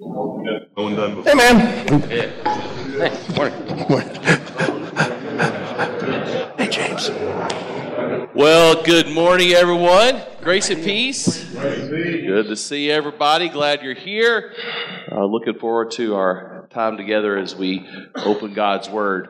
No one done before. Hey, man. Hey, morning. Hey, James. Well, good morning, everyone. Grace and peace. Good to see everybody. Glad you're here. Uh, looking forward to our time together as we open God's Word.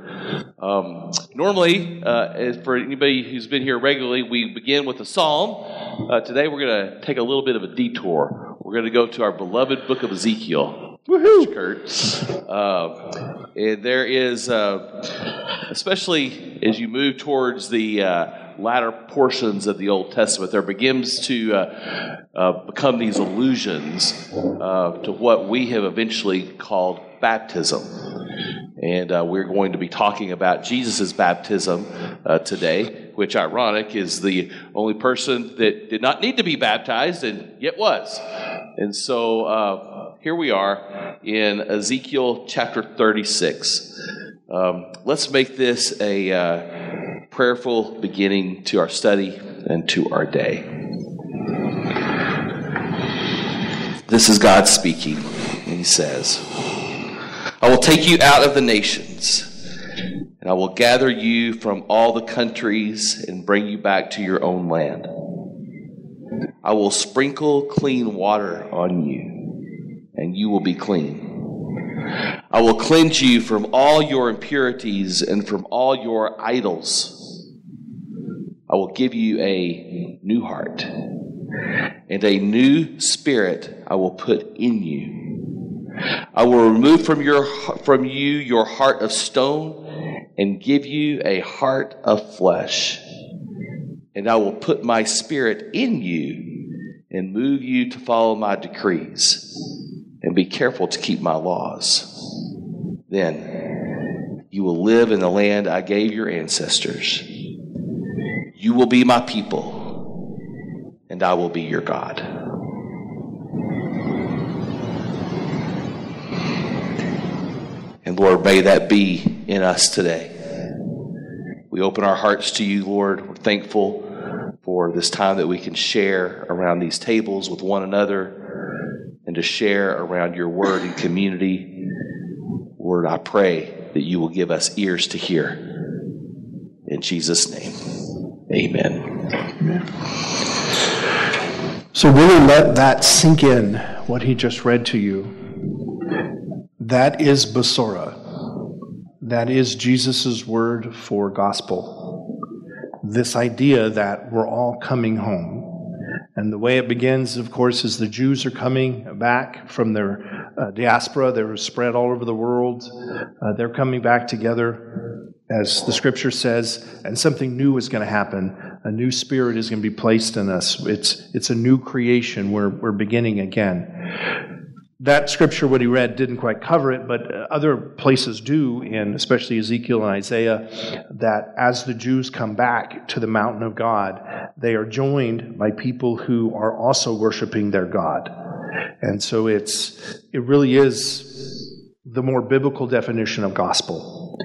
Um, normally, uh, for anybody who's been here regularly, we begin with a psalm. Uh, today, we're going to take a little bit of a detour. We're going to go to our beloved book of Ezekiel. Woohoo! Kurt. Uh, and there is, uh, especially as you move towards the uh, latter portions of the Old Testament, there begins to uh, uh, become these allusions uh, to what we have eventually called baptism. And uh, we're going to be talking about Jesus' baptism uh, today, which, ironic, is the only person that did not need to be baptized and yet was. And so uh, here we are in Ezekiel chapter 36. Um, let's make this a uh, prayerful beginning to our study and to our day. This is God speaking, and He says, I will take you out of the nations, and I will gather you from all the countries and bring you back to your own land. I will sprinkle clean water on you, and you will be clean. I will cleanse you from all your impurities and from all your idols. I will give you a new heart, and a new spirit I will put in you. I will remove from your from you your heart of stone and give you a heart of flesh. And I will put my spirit in you and move you to follow my decrees and be careful to keep my laws. Then you will live in the land I gave your ancestors. You will be my people, and I will be your God. And Lord, may that be in us today. We open our hearts to you, Lord. We're thankful for this time that we can share around these tables with one another and to share around your word and community. Lord, I pray that you will give us ears to hear. In Jesus' name, amen. Amen. So, really let that sink in, what he just read to you. That is Basora. That is Jesus' word for gospel. This idea that we're all coming home. And the way it begins, of course, is the Jews are coming back from their uh, diaspora. They were spread all over the world. Uh, they're coming back together, as the scripture says, and something new is going to happen. A new spirit is going to be placed in us. It's, it's a new creation. We're, we're beginning again that scripture, what he read, didn't quite cover it, but uh, other places do, in especially Ezekiel and Isaiah, that as the Jews come back to the mountain of God, they are joined by people who are also worshiping their God. And so it's, it really is the more biblical definition of gospel.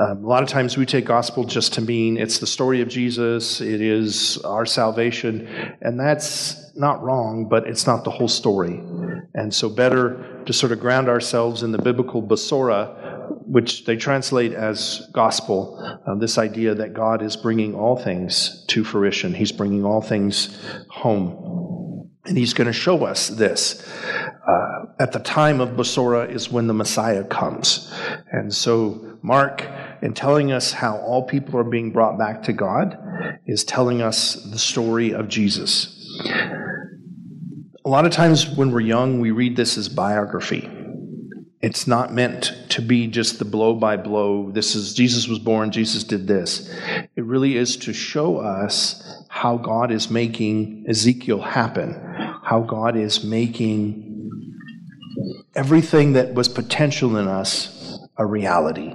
Um, a lot of times we take gospel just to mean it's the story of Jesus, it is our salvation, and that's not wrong, but it's not the whole story. And so, better to sort of ground ourselves in the biblical basora, which they translate as gospel, uh, this idea that God is bringing all things to fruition, He's bringing all things home. And He's going to show us this. Uh, at the time of basora is when the Messiah comes. And so, Mark, in telling us how all people are being brought back to God, is telling us the story of Jesus a lot of times when we're young, we read this as biography. It's not meant to be just the blow by blow. This is Jesus was born, Jesus did this. It really is to show us how God is making Ezekiel happen, how God is making everything that was potential in us a reality.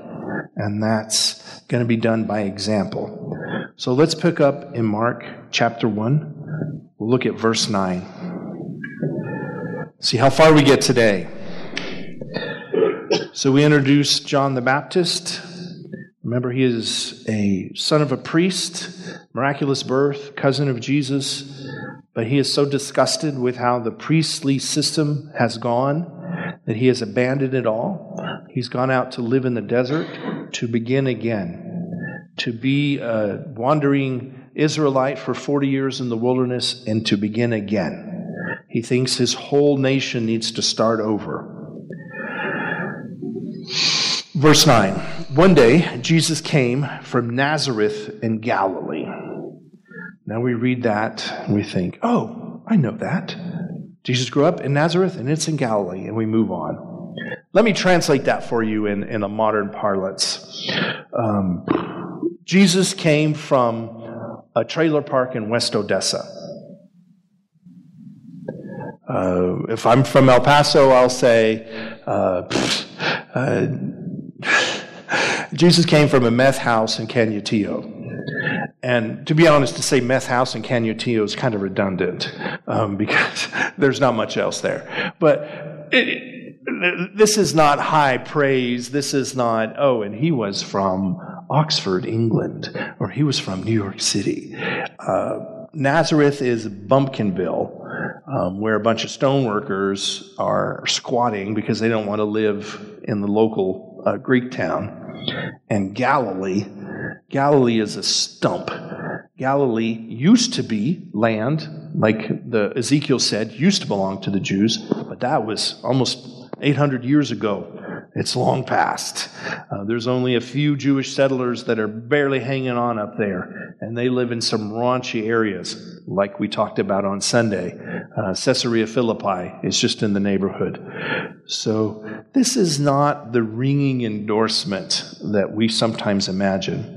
And that's going to be done by example. So let's pick up in Mark chapter 1. We'll look at verse 9. See how far we get today. So we introduce John the Baptist. Remember, he is a son of a priest, miraculous birth, cousin of Jesus, but he is so disgusted with how the priestly system has gone that he has abandoned it all. He's gone out to live in the desert to begin again, to be a wandering Israelite for 40 years in the wilderness and to begin again. He thinks his whole nation needs to start over. Verse 9 One day, Jesus came from Nazareth in Galilee. Now we read that and we think, oh, I know that. Jesus grew up in Nazareth and it's in Galilee, and we move on. Let me translate that for you in, in a modern parlance. Um, Jesus came from a trailer park in West Odessa. Uh, if I'm from El Paso, I'll say, uh, uh, Jesus came from a meth house in Canutillo. And to be honest, to say meth house in Canutillo is kind of redundant um, because there's not much else there. But it, this is not high praise. This is not, oh, and he was from Oxford, England, or he was from New York City. Uh, Nazareth is Bumpkinville, um, where a bunch of stoneworkers are squatting because they don't want to live in the local uh, Greek town. And Galilee, Galilee is a stump. Galilee used to be land, like the Ezekiel said, used to belong to the Jews, but that was almost 800 years ago. It's long past. Uh, there's only a few Jewish settlers that are barely hanging on up there, and they live in some raunchy areas, like we talked about on Sunday. Uh, Caesarea Philippi is just in the neighborhood. So, this is not the ringing endorsement that we sometimes imagine.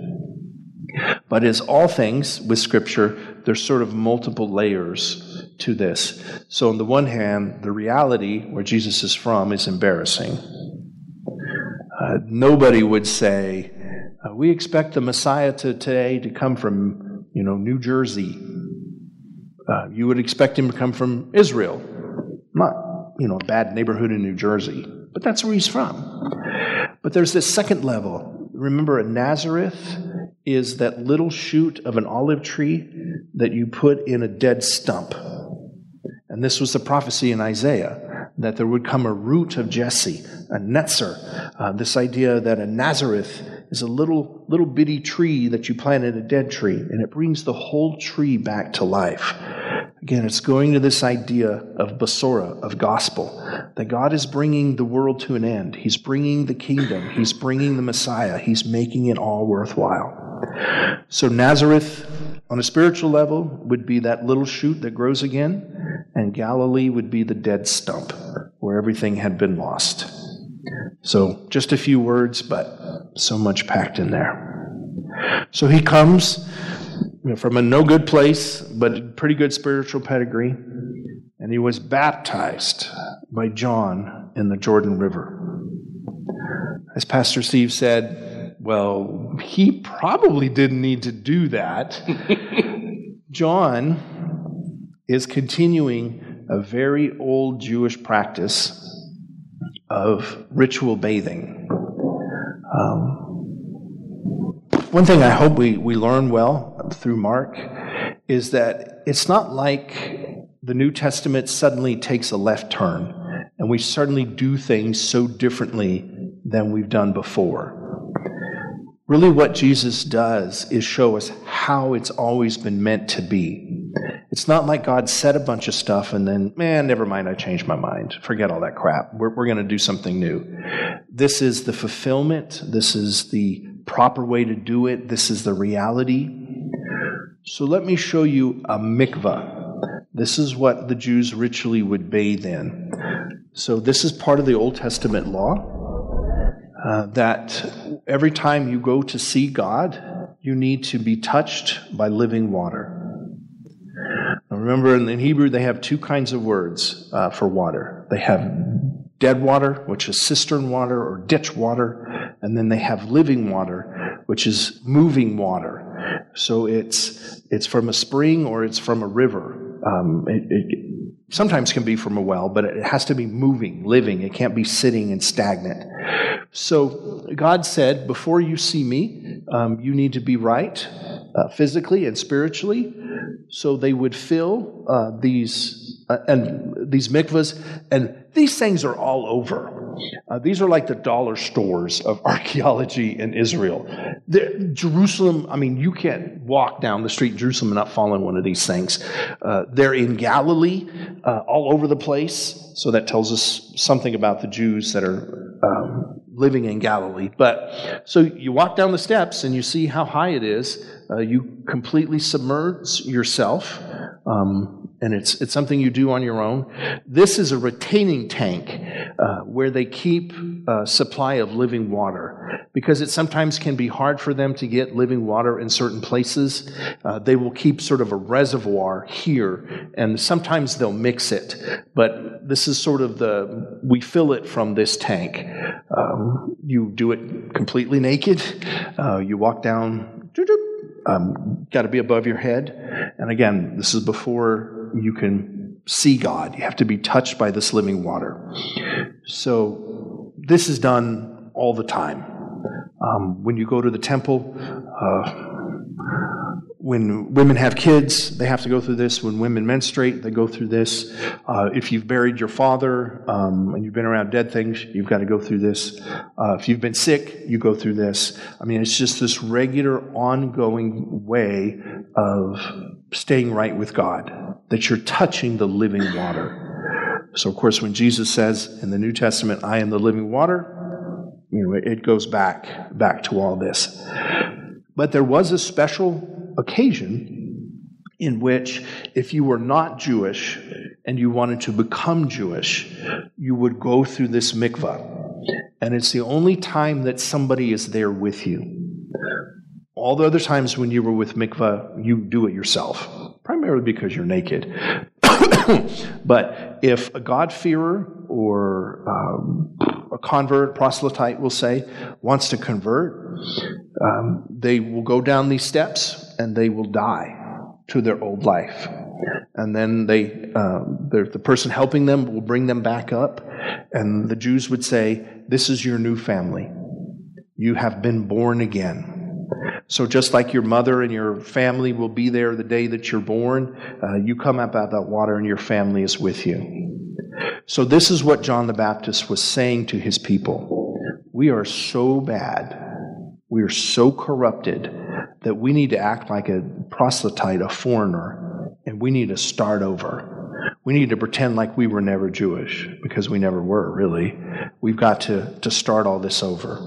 But as all things with Scripture, there's sort of multiple layers to this. So, on the one hand, the reality where Jesus is from is embarrassing. Nobody would say, uh, we expect the Messiah to, today to come from, you know, New Jersey. Uh, you would expect him to come from Israel, not, you know, a bad neighborhood in New Jersey, but that's where he's from. But there's this second level. Remember, Nazareth is that little shoot of an olive tree that you put in a dead stump. And this was the prophecy in Isaiah that there would come a root of Jesse, a netzer. Uh, this idea that a Nazareth is a little, little bitty tree that you plant in a dead tree, and it brings the whole tree back to life. Again, it's going to this idea of basora, of gospel, that God is bringing the world to an end. He's bringing the kingdom. He's bringing the Messiah. He's making it all worthwhile. So, Nazareth, on a spiritual level, would be that little shoot that grows again, and Galilee would be the dead stump where everything had been lost. So, just a few words, but so much packed in there. So, he comes from a no good place, but pretty good spiritual pedigree, and he was baptized by John in the Jordan River. As Pastor Steve said, well, he probably didn't need to do that. John is continuing a very old Jewish practice of ritual bathing. Um, one thing I hope we, we learn well through Mark is that it's not like the New Testament suddenly takes a left turn and we suddenly do things so differently than we've done before. Really, what Jesus does is show us how it's always been meant to be. It's not like God said a bunch of stuff and then, man, never mind, I changed my mind. Forget all that crap. We're, we're going to do something new. This is the fulfillment. This is the proper way to do it. This is the reality. So let me show you a mikvah. This is what the Jews ritually would bathe in. So this is part of the Old Testament law. Uh, that every time you go to see God, you need to be touched by living water. Remember, in, Hebrew, they have two kinds of words uh, for water. They have dead water, which is cistern water or ditch water, and then they have living water, which is moving water. So it's it's from a spring or it's from a river. Um, it, it, sometimes can be from a well, but it has to be moving, living. It can't be sitting and stagnant. So God said, before you see me, um, you need to be right uh, physically and spiritually. So they would fill uh, these, uh, and these mikvahs, and these things are all over. Uh, these are like the dollar stores of archaeology in Israel. The, Jerusalem, I mean, you can't walk down the street in Jerusalem and not fall in one of these things. Uh, they're in Galilee, uh, all over the place, so that tells us something about the Jews that are um, living in Galilee. But so you walk down the steps and you see how high it is. Uh, you completely submerge yourself. Um, and it's, it's something you do on your own. This is a retaining tank uh, where they keep a supply of living water because it sometimes can be hard for them to get living water in certain places. Uh, they will keep sort of a reservoir here, and sometimes they'll mix it. But this is sort of the we fill it from this tank. Um, you do it completely naked. Uh, you walk down. Um, got to be above your head. And again, this is before you can see God. You have to be touched by this living water. So this is done all the time. Um, when you go to the temple, uh, when women have kids, they have to go through this. When women menstruate, they go through this. Uh, if you've buried your father um, and you've been around dead things, you've got to go through this. Uh, if you've been sick, you go through this. I mean, it's just this regular, ongoing way of staying right with God that you're touching the living water. So, of course, when Jesus says in the New Testament, I am the living water, you know, it goes back, back to all this. But there was a special occasion in which, if you were not Jewish and you wanted to become Jewish, you would go through this mikvah. And it's the only time that somebody is there with you. All the other times when you were with mikvah, you do it yourself primarily because you're naked. but if a God-fearer or um, a convert, proselyte, will say, wants to convert, um, they will go down these steps and they will die to their old life. And then they, um, the person helping them will bring them back up, and the Jews would say, This is your new family. You have been born again. So, just like your mother and your family will be there the day that you're born, uh, you come up out of that water and your family is with you. So, this is what John the Baptist was saying to his people. We are so bad, we are so corrupted that we need to act like a proselyte, a foreigner, and we need to start over. We need to pretend like we were never Jewish because we never were, really. We've got to, to start all this over.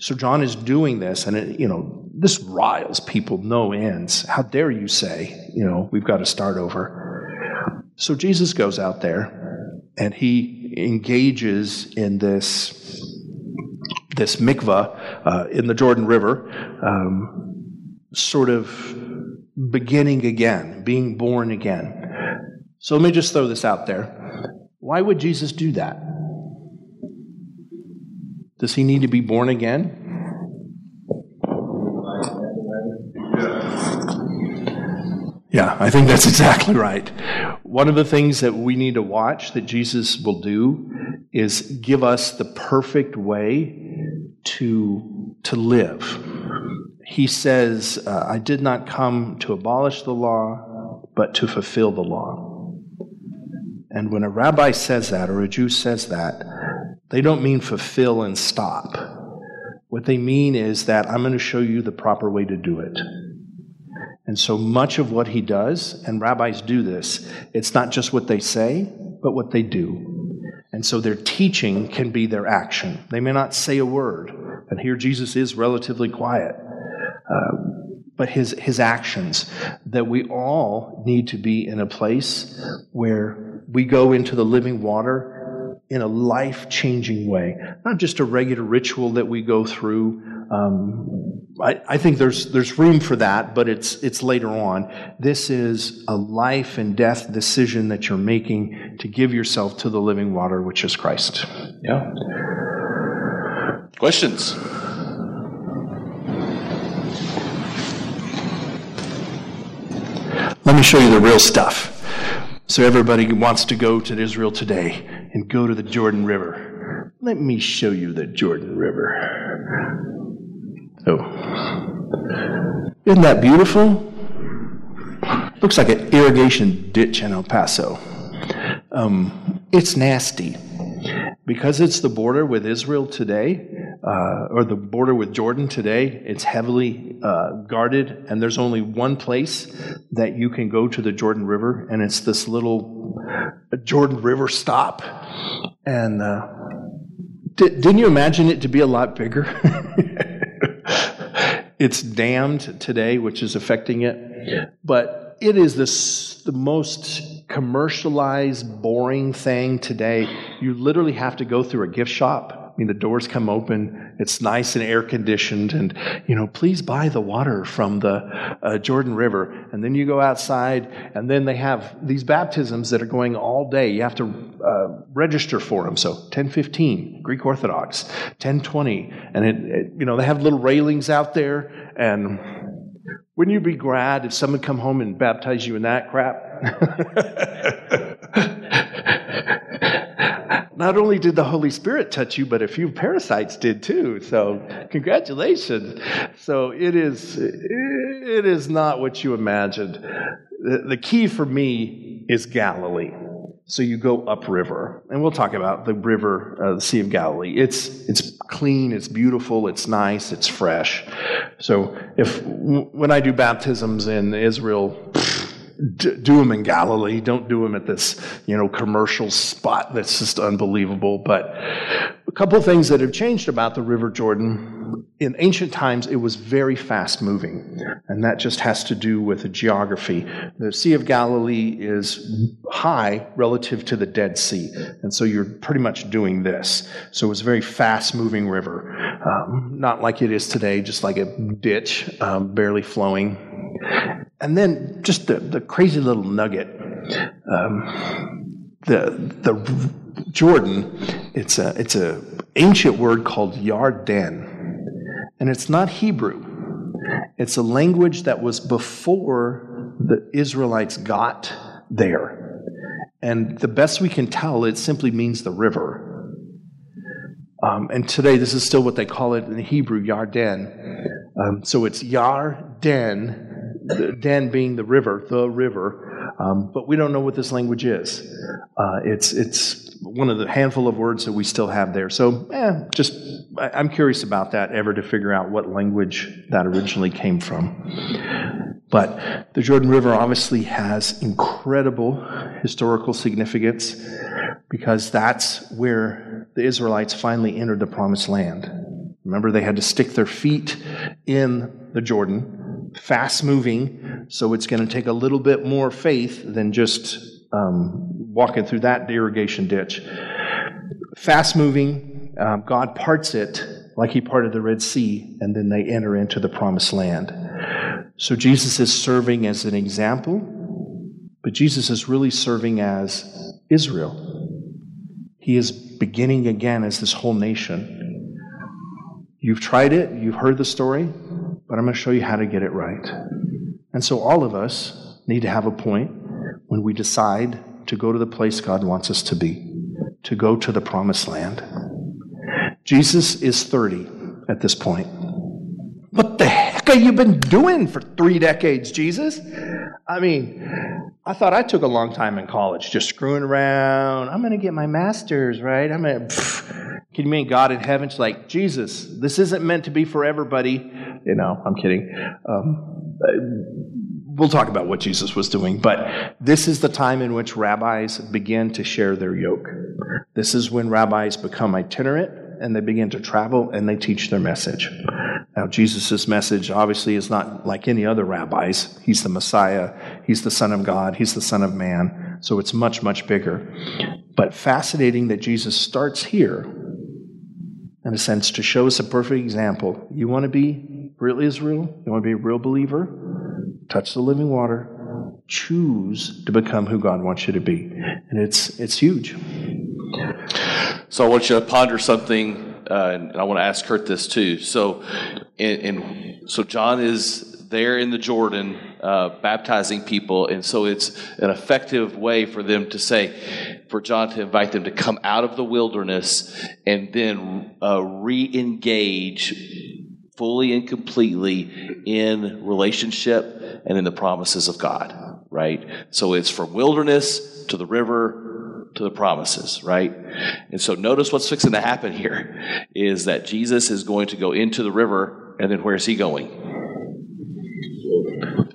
So John is doing this, and it, you know, this riles people no ends. How dare you say, you know, we've got to start over. So Jesus goes out there and he engages in this this mikvah uh, in the Jordan River, um, sort of beginning again, being born again. So let me just throw this out there. Why would Jesus do that? Does he need to be born again? Yeah, I think that's exactly right. One of the things that we need to watch that Jesus will do is give us the perfect way to, to live. He says, uh, I did not come to abolish the law, but to fulfill the law. And when a rabbi says that, or a Jew says that, they don't mean fulfill and stop. What they mean is that I'm going to show you the proper way to do it. And so much of what he does, and rabbis do this, it's not just what they say, but what they do. And so their teaching can be their action. They may not say a word, and here Jesus is relatively quiet. Uh, but his, his actions, that we all need to be in a place where we go into the living water in a life changing way, not just a regular ritual that we go through. Um, I, I, think there's, there's room for that, but it's, it's later on. This is a life and death decision that you're making to give yourself to the living water, which is Christ. Yeah. Questions? Let me show you the real stuff. So everybody wants to go to Israel today and go to the Jordan River. Let me show you the Jordan River. Oh. Isn't that beautiful? Looks like an irrigation ditch in El Paso. Um, it's nasty because it's the border with Israel today, uh, or the border with Jordan today. It's heavily uh, guarded, and there's only one place that you can go to the Jordan River, and it's this little Jordan River stop. And uh, didn't you imagine it to be a lot bigger? it's dammed today, which is affecting it, but it is the most commercialized, boring thing today. You literally have to go through a gift shop. I mean, the doors come open. It's nice and air conditioned, and you know, please buy the water from the uh, Jordan River. And then you go outside, and then they have these baptisms that are going all day. You have to uh, register for them. So 10:15 Greek Orthodox, 10:20, and it, it, you know they have little railings out there, and wouldn't you be glad if someone come home and baptize you in that crap? Not only did the Holy Spirit touch you, but a few parasites did too. So, congratulations. So, it is, it is not what you imagined. The, key for me is Galilee. So you go upriver, and we'll talk about the river, uh, the Sea of Galilee. It's it's clean, it's beautiful, it's nice, it's fresh. So if when I do baptisms in Israel, do them in Galilee. Don't do them at this, you know, commercial spot that's just unbelievable. But a couple things that have changed about the River Jordan. In ancient times, it was very fast moving, and that just has to do with the geography. The Sea of Galilee is high relative to the Dead Sea, and so you're pretty much doing this. So it was a very fast moving river, um, not like it is today, just like a ditch, um, barely flowing. And then just the, the crazy little nugget. Um, the, the Jordan, it's a, it's a ancient word called Yarden. And it's not Hebrew. It's a language that was before the Israelites got there. And the best we can tell, it simply means the river. Um, and today, this is still what they call it in Hebrew, Yarden. Um, so it's Yarden, Den being the river, the river, um, but we don't know what this language is. Uh, it's it's one of the handful of words that we still have there. So, eh, just I, I'm curious about that ever to figure out what language that originally came from. But the Jordan River obviously has incredible historical significance because that's where the Israelites finally entered the promised land. Remember, they had to stick their feet in the Jordan fast moving, so it's going to take a little bit more faith than just um, walking through that irrigation ditch. Fast moving, um, God parts it like He parted the Red Sea, and then they enter into the promised land. So Jesus is serving as an example, but Jesus is really serving as Israel. He is beginning again as this whole nation. You've tried it, you've heard the story, but I'm going to show you how to get it right. And so all of us need to have a point when we decide to go to the place God wants us to be, to go to the promised land. Jesus is 30 at this point. What the heck have you been doing for three decades, Jesus? I mean, I thought I took a long time in college, just screwing around. I'm going to get my master's, right? I'm going to. Can you mean God in heaven's like, Jesus, this isn't meant to be for everybody. You know, I'm kidding. Um, we'll talk about what Jesus was doing, but this is the time in which rabbis begin to share their yoke. This is when rabbis become itinerant and they begin to travel and they teach their message. Now, Jesus' message obviously is not like any other rabbis. He's the Messiah, he's the Son of God, he's the Son of Man, so it's much, much bigger. But fascinating that Jesus starts here, in a sense, to show us a perfect example. You want to be real Israel? You want to be a real believer? Touch the living water. Choose to become who God wants you to be. And it's, it's huge. So I want you to ponder something uh, and I want to ask Kurt this too. So, and, and so John is there in the Jordan uh, baptizing people, and so it's an effective way for them to say, for John to invite them to come out of the wilderness and then uh, re-engage fully and completely in relationship and in the promises of God. Right. So it's from wilderness to the river to the promises, right? And so notice what's fixing to happen here is that Jesus is going to go into the river, and then where's he going?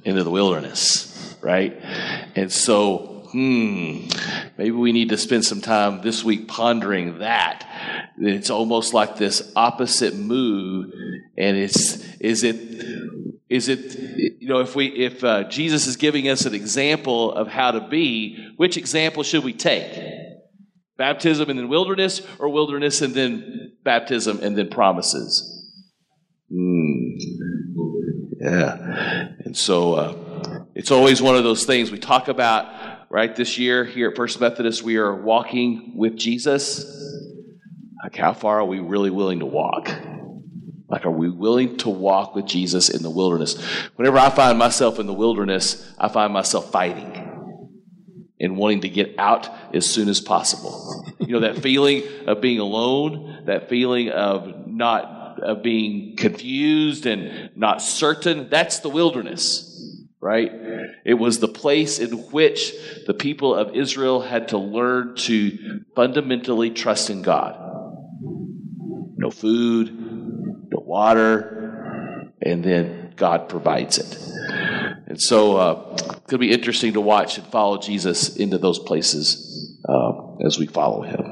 Into the wilderness, right? And so, hmm, maybe we need to spend some time this week pondering that. It's almost like this opposite move, and it's is it is it you know if we if uh, jesus is giving us an example of how to be which example should we take? Baptism and then wilderness or wilderness and then baptism and then promises? Mm. yeah. And so uh, it's always one of those things we talk about right this year here at first methodist we are walking with jesus. Like how far are we really willing to walk like, are we willing to walk with Jesus in the wilderness? Whenever I find myself in the wilderness, I find myself fighting and wanting to get out as soon as possible. You know, that feeling of being alone, that feeling of not of being confused and not certain, that's the wilderness right? It was the place in which the people of Israel had to learn to fundamentally trust in God. No food, water, and then God provides it. And so uh, it's going to be interesting to watch and follow Jesus into those places uh, as we follow him.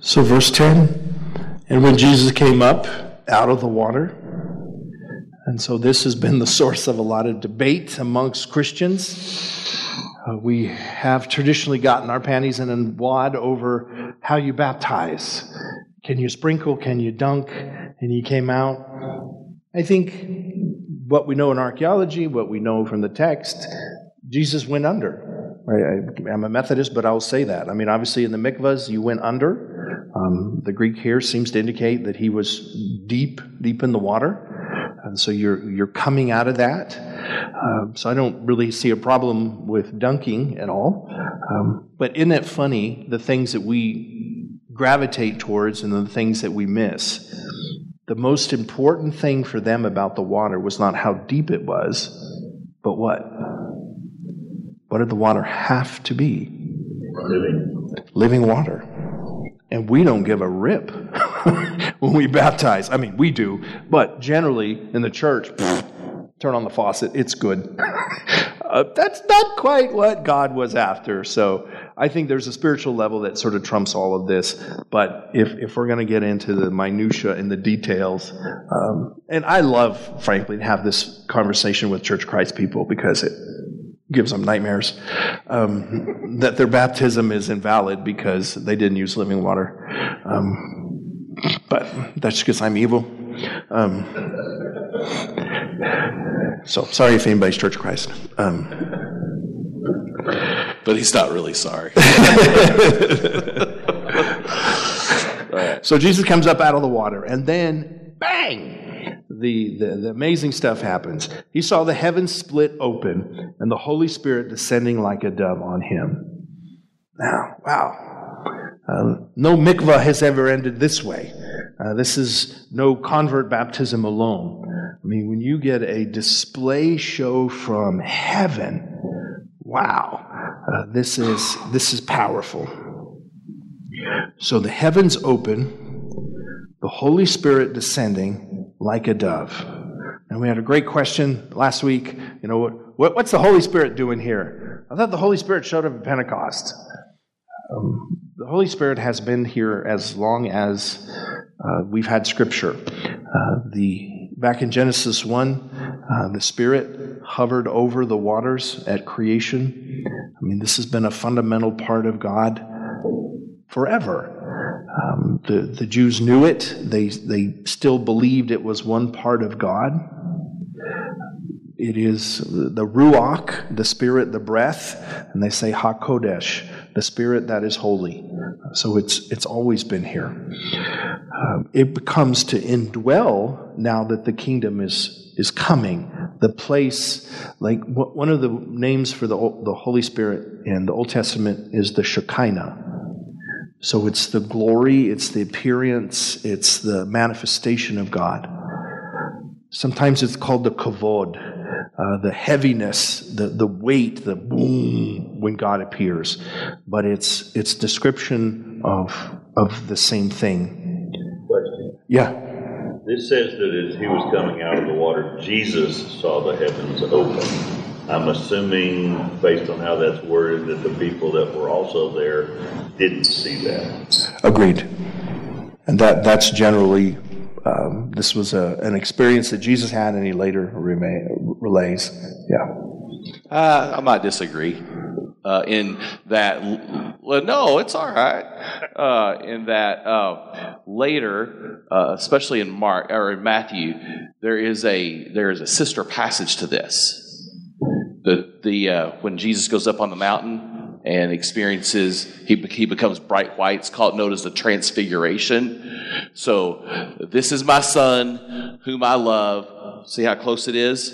So, verse 10 And when Jesus came up out of the water, and so this has been the source of a lot of debate amongst Christians. Uh, we have traditionally gotten our panties in a wad over how you baptize. Can you sprinkle? Can you dunk? And he came out. I think what we know in archaeology, what we know from the text, Jesus went under. I, am a Methodist, but I'll say that. I mean, obviously, in the mikvahs, you went under. Um, the Greek here seems to indicate that he was deep, deep in the water. And so you're, you're coming out of that. Um, so I don't really see a problem with dunking at all. Um, but isn't it funny, the things that we gravitate towards and the things that we miss. The most important thing for them about the water was not how deep it was, but what? What did the water have to be? Living. Living water. And we don't give a rip when we baptize. I mean, we do, but generally in the church, turn on the faucet, it's good. uh, that's not quite what God was after. So I think there's a spiritual level that sort of trumps all of this. But if, if we're going to get into the minutia and the details, um, and I love, frankly, to have this conversation with Church Christ people because it gives them nightmares um, that their baptism is invalid because they didn't use living water. Um, but that's because I'm evil. So sorry if anybody's Church of Christ. Um, but he's not really sorry. so Jesus comes up out of the water, and then bang! The, the, the, amazing stuff happens. He saw the heavens split open and the Holy Spirit descending like a dove on him. Now, wow. Uh, no mikvah has ever ended this way. Uh, this is no convert baptism alone. I mean, when you get a display show from heaven, wow. Uh, this is this is powerful. So the heavens open, the Holy Spirit descending like a dove. And we had a great question last week. You know, what, what's the Holy Spirit doing here? I thought the Holy Spirit showed up at Pentecost. Um, the Holy Spirit has been here as long as uh, we've had Scripture. Uh, the back in Genesis one, uh, the Spirit hovered over the waters at creation. I mean, this has been a fundamental part of God forever. Um, the, the Jews knew it, they, they still believed it was one part of God. It is the Ruach, the Spirit, the breath, and they say HaKodesh, the Spirit that is holy. So it's, it's always been here. Um, it becomes to indwell now that the kingdom is, is coming the place, like one of the names for the, the Holy Spirit in the Old Testament is the Shekinah. So it's the glory, it's the appearance, it's the manifestation of God. Sometimes it's called the kavod. uh, the heaviness, the, the weight, the boom when God appears, but it's, it's description of, of the same thing. Question. Yeah. This says that as he was coming out of the water, Jesus saw the heavens open. I'm assuming, based on how that's worded, that the people that were also there didn't see that. Agreed. And that, that's generally, um, this was a, an experience that Jesus had and he later rema- relays. Yeah. Uh, I might disagree uh, in that. Well, no, it's all right. Uh, in that uh, later, uh, especially in Mark or in Matthew, there is a there is a sister passage to this. The the uh, when Jesus goes up on the mountain and experiences he he becomes bright white. It's called known as the transfiguration. So this is my son whom I love. See how close it is,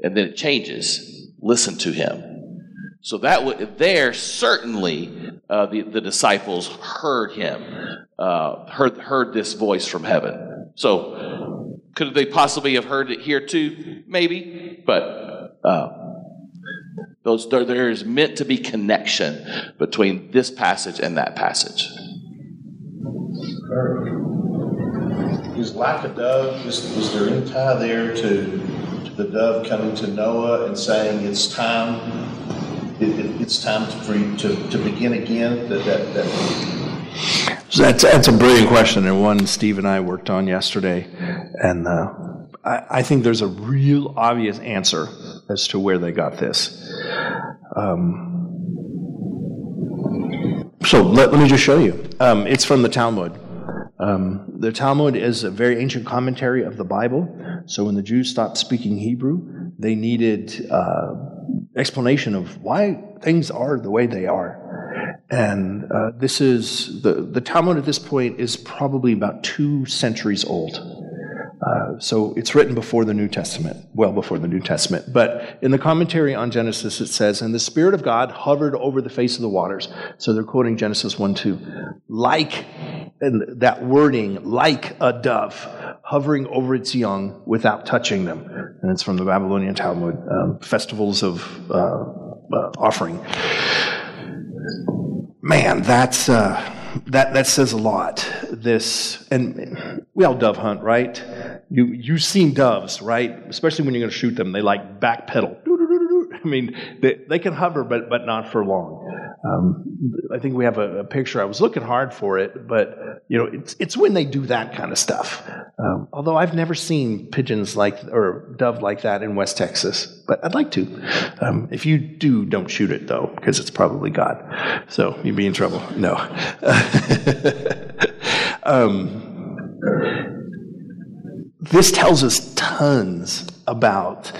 and then it changes. Listen to him. So that would there certainly uh, the the disciples heard him, uh, heard heard this voice from heaven. So could they possibly have heard it here too? Maybe, but uh, those there, there is meant to be connection between this passage and that passage. Is like a dove, is, is there any tie there to, to the dove coming to Noah and saying it's time, it, it, it's time for you to, to begin again? That, that, that that's, that's a brilliant question, and one Steve and I worked on yesterday. And uh, I, I think there's a real obvious answer as to where they got this. Um, so let, let me just show you. Um, it's from the Talmud. Um, the Talmud is a very ancient commentary of the Bible. So when the Jews stopped speaking Hebrew, they needed uh, explanation of why things are the way they are. And uh, this is the, the Talmud at this point is probably about two centuries old. Uh, so it's written before the New Testament, well before the New Testament. But in the commentary on Genesis, it says, And the Spirit of God hovered over the face of the waters. So they're quoting Genesis 1 2. Like, and that wording, like a dove, hovering over its young without touching them. And it's from the Babylonian Talmud, um, festivals of uh, uh, offering. Man, that's. Uh, that that says a lot. This and we all dove hunt, right? You you've seen doves, right? Especially when you're going to shoot them, they like backpedal. I mean, they, they can hover, but but not for long. Um, I think we have a, a, picture. I was looking hard for it, but you know, it's it's when they do that kind of stuff. Um, although I've never seen pigeons like or dove like that in West Texas, but I'd like to. Um, if you do, don't shoot it though, because it's probably God. So you'd be in trouble. No. This tells us tons about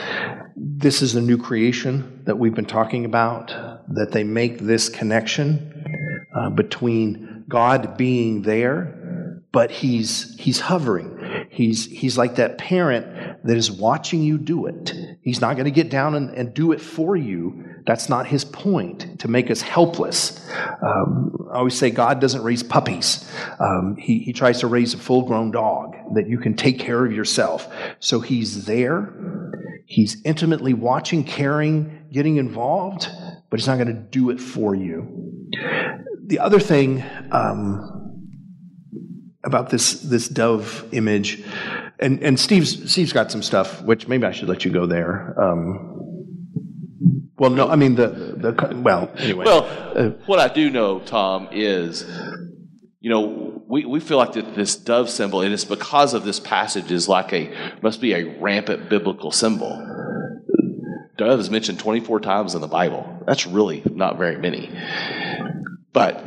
this is a new creation that we've been talking about, that they make this connection uh, between God being there, but he's, he's hovering. He's, he's like that parent that is watching you do it. He's not going to get down and, and do it for you. That's not his point, to make us helpless. Um, I always say God doesn't raise puppies. Um, he, he tries to raise a full grown dog that you can take care of yourself. So he's there. He's intimately watching, caring, getting involved, but he's not going to do it for you. The other thing um, about this, this dove image, and, and Steve's, Steve's got some stuff, which maybe I should let you go there. Um, well, no, I mean the the well. Anyway, well, uh, what I do know, Tom, is you know we, we feel like that this dove symbol, and it's because of this passage, is like a must be a rampant biblical symbol. Dove is mentioned 24 times in the Bible. That's really not very many. But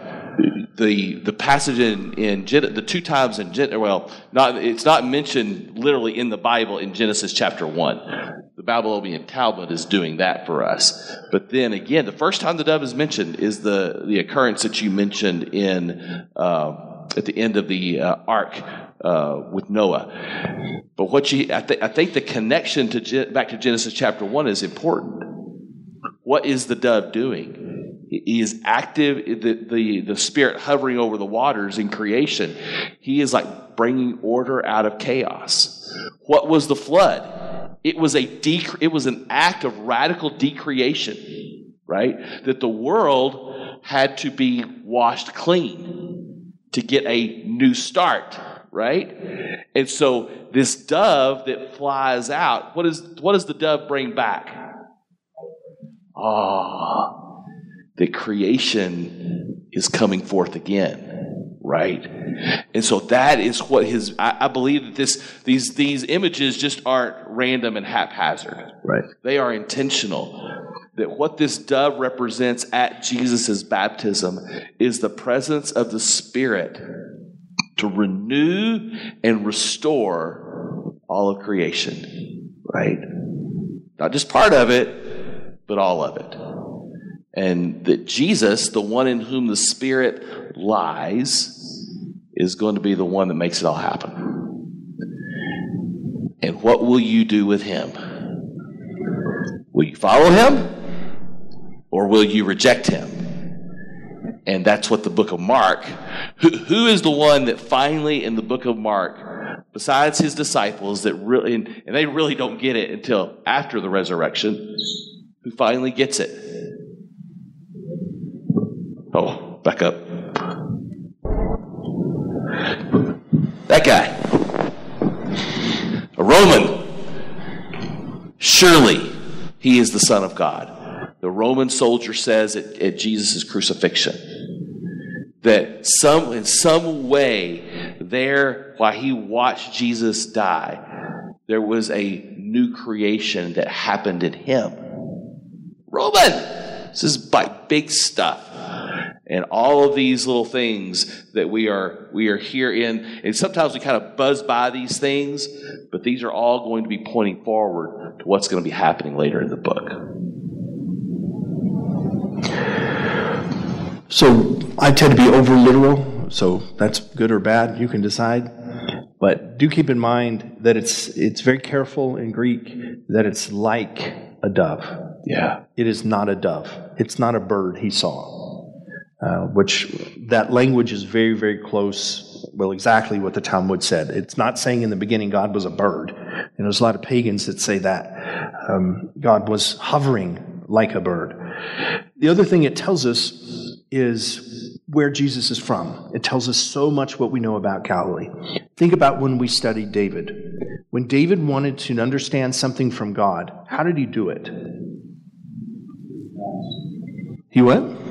the the passage in in Gen- the two times in Gen- well, not it's not mentioned literally in the Bible in Genesis chapter one. The Babylonian Talmud is doing that for us. But then again, the first time the dove is mentioned is the the occurrence that you mentioned in uh, at the end of the uh, ark uh, with Noah. But what you I, th- I think the connection to back to Genesis chapter one is important. What is the dove doing? He is active, the, the, the Spirit hovering over the waters in creation. He is like bringing order out of chaos. What was the flood? It was a dec- it was an act of radical decreation, right? That the world had to be washed clean to get a new start, right? And so this dove that flies out, what, is, what does the dove bring back? Ah, the creation is coming forth again, right? And so that is what his. I, I, believe that this these these images just aren't random and haphazard. Right. They are intentional. That what this dove represents at Jesus' baptism is the presence of the Spirit to renew and restore all of creation. Right. Not just part of it, but all of it. And that Jesus, the one in whom the Spirit lies, is going to be the one that makes it all happen. And what will you do with him? Will you follow him? Or will you reject him? And that's what the book of Mark, who, who is the one that finally in the book of Mark, besides his disciples, that really, and, and they really don't get it until after the resurrection, who finally gets it? Oh, back up. That guy. A Roman. Surely he is the Son of God. The Roman soldier says at, at Jesus' crucifixion that some in some way there while he watched Jesus die, there was a new creation that happened in him. Roman! This is big stuff and all of these little things that we are we are here in. And sometimes we kind of buzz by these things but these are all going to be pointing forward to what's going to be happening later in the book. So i tend to be over literal so that's good or bad you can decide. But do keep in mind that it's it's very careful in greek that it's like a dove. Yeah. It is not a dove. It's not a bird he saw uh, which that language is very, very close, well, exactly what the Talmud said. It's not saying in the beginning God was a bird. There's a lot of pagans that say that. Um, God was hovering like a bird. The other thing it tells us is where Jesus is from. It tells us so much what we know about Galilee. Think about when we studied David. When David wanted to understand something from God, how did he do it? He what?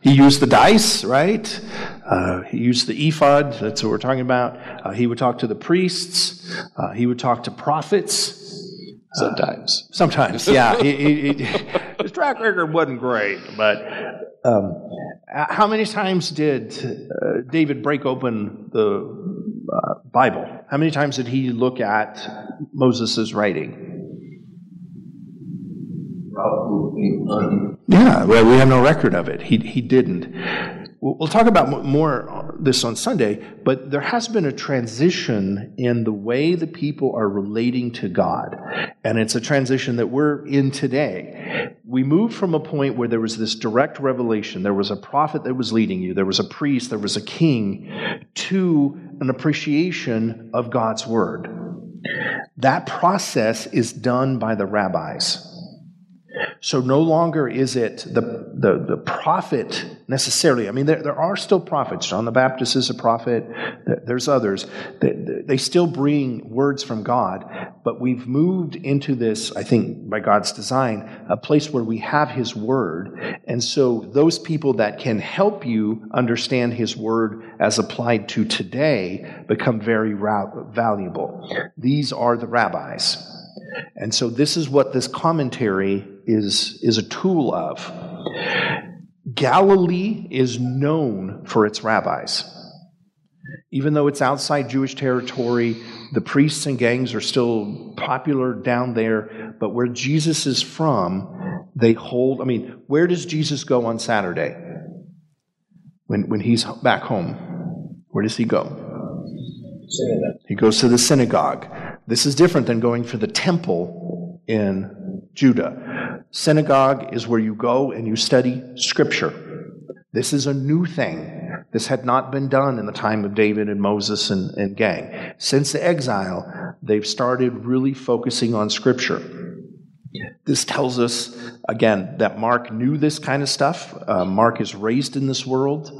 He used the dice, right? Uh, he used the ephod. That's what we're talking about. Uh, he would talk to the priests. Uh, he would talk to prophets. Sometimes. sometimes, yeah. he, he, he, his track record wasn't great, but um, how many times did uh, David break open the uh, Bible? How many times did he look at Moses' writing? Yeah, well, we have no record of it. He, he didn't. We'll talk about more this on Sunday, but there has been a transition in the way the people are relating to God. And it's a transition that we're in today. We moved from a point where there was this direct revelation, there was a prophet that was leading you, there was a priest, there was a king, to an appreciation of God's word. That process is done by the rabbis. So no longer is it the, the, the prophet necessarily. I mean, there, there are still prophets. John the Baptist is a prophet. There's others. They, they still bring words from God. But we've moved into this, I think, by God's design, a place where we have His Word. And so those people that can help you understand His Word as applied to today become very valuable. These are the rabbis. And so this is what this commentary is, is a tool of. Galilee is known for its rabbis. Even though it's outside Jewish territory, the priests and gangs are still popular down there, but where Jesus is from, they hold. I mean, where does Jesus go on Saturday? When, when he's back home, where does he go? He goes to the synagogue. This is different than going for the temple in Judah. Synagogue is where you go and you study scripture. This is a new thing. This had not been done in the time of David and Moses and, and gang. Since the exile, they've started really focusing on Scripture. This tells us, again, that Mark knew this kind of stuff. Uh, Mark is raised in this world.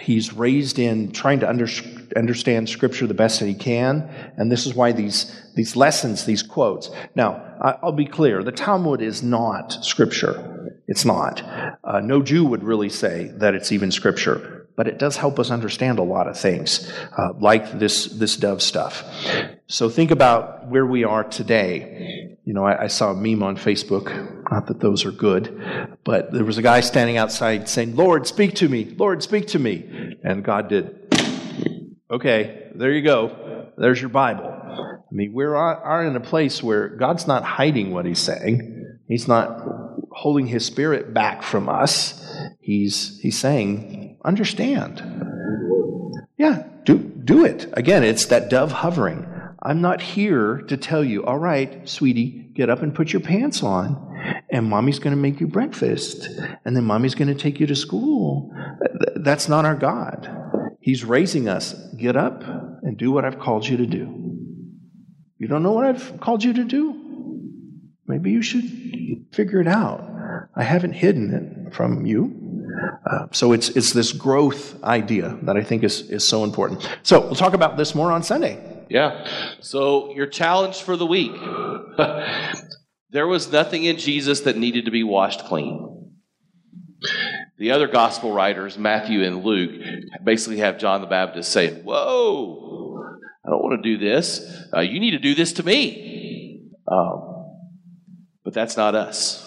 He's raised in trying to under, understand Scripture the best that he can. And this is why these, these lessons, these quotes. Now, I'll be clear the Talmud is not Scripture. It's not. Uh, no Jew would really say that it's even Scripture but it does help us understand a lot of things, uh, like this, this dove stuff. So think about where we are today. You know, I, I, saw a meme on Facebook, not that those are good, but there was a guy standing outside saying, Lord, speak to me, Lord, speak to me. And God did, okay, there you go. There's your Bible. I mean, we are in a place where God's not hiding what He's saying. He's not holding His Spirit back from us. He's, he's saying, understand. Yeah, do, do it. Again, it's that dove hovering. I'm not here to tell you, all right, sweetie, get up and put your pants on, and mommy's going to make you breakfast, and then mommy's going to take you to school. That's not our God. He's raising us. Get up and do what I've called you to do. You don't know what I've called you to do? Maybe you should figure it out. I haven't hidden it from you. Uh, so it's, it's this growth idea that I think is, is so important. So we'll talk about this more on Sunday. Yeah. So your challenge for the week there was nothing in Jesus that needed to be washed clean. The other gospel writers, Matthew and Luke, basically have John the Baptist saying, Whoa, I don't want to do this. Uh, you need to do this to me. Um, but that's not us.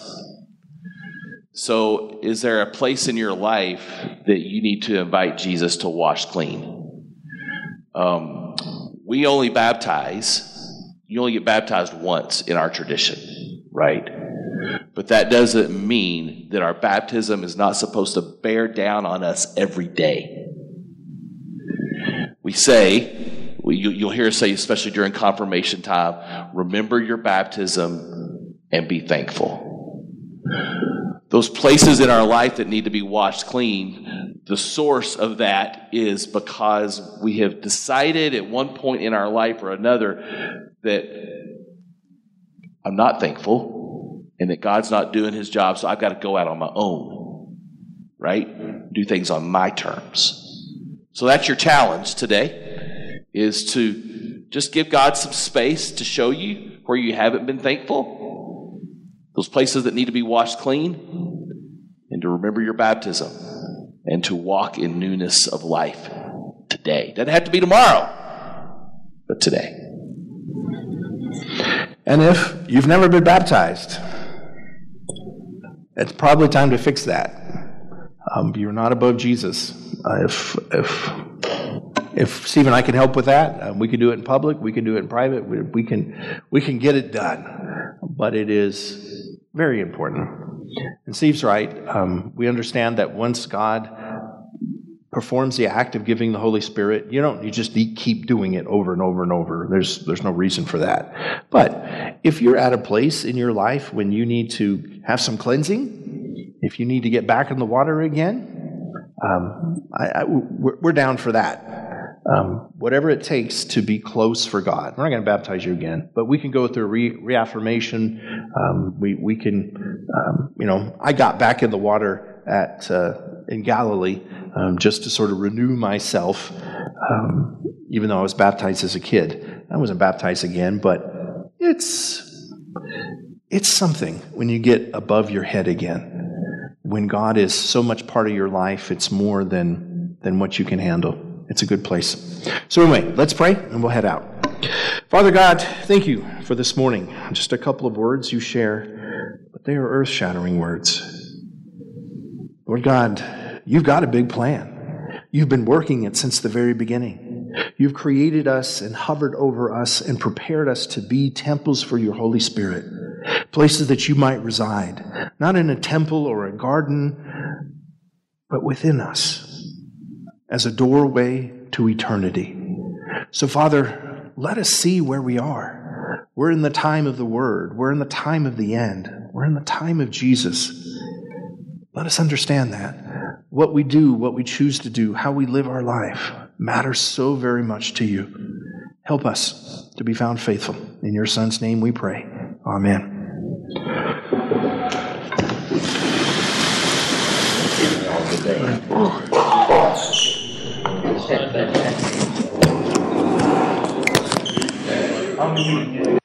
So, is there a place in your life that you need to invite Jesus to wash clean? Um, we only baptize, you only get baptized once in our tradition, right? But that doesn't mean that our baptism is not supposed to bear down on us every day. We say, you'll hear us say, especially during confirmation time, remember your baptism and be thankful those places in our life that need to be washed clean, the source of that is because we have decided at one point in our life or another that I'm not thankful and that God's not doing his job, so I've got to go out on my own, right? Do things on my terms. So that's your challenge today is to just give God some space to show you where you haven't been thankful those places that need to be washed clean, and to remember your baptism, and to walk in newness of life today. Doesn't have to be tomorrow, but today. And if you've never been baptized, it's probably time to fix that. Um, you're not above Jesus. Uh, if if if Steve and I can help with that, uh, we can do it in public. We can do it in private. We, we can we can get it done. But it is very important. And Steve's right. Um, we understand that once God performs the act of giving the Holy Spirit, you don't you just keep doing it over and over and over. There's there's no reason for that. But if you're at a place in your life when you need to have some cleansing, if you need to get back in the water again, um, I, I, we're, we're down for that um, whatever it takes to be close for God. We're not going to baptize you again, but we can go through re- reaffirmation. Um, we, we can, um, you know, I got back in the water at uh, in Galilee um, just to sort of renew myself, um, even though I was baptized as a kid. I wasn't baptized again, but it's it's something when you get above your head again. When God is so much part of your life, it's more than than what you can handle. It's a good place. So, anyway, let's pray and we'll head out. Father God, thank you for this morning. Just a couple of words you share, but they are earth shattering words. Lord God, you've got a big plan. You've been working it since the very beginning. You've created us and hovered over us and prepared us to be temples for your Holy Spirit, places that you might reside, not in a temple or a garden, but within us as a doorway to eternity. So, Father, let us see where we are. We're in the time of the Word, we're in the time of the end, we're in the time of Jesus. Let us understand that. What we do, what we choose to do, how we live our life matters so very much to you. Help us to be found faithful. In your Son's name we pray. Amen. All Amin.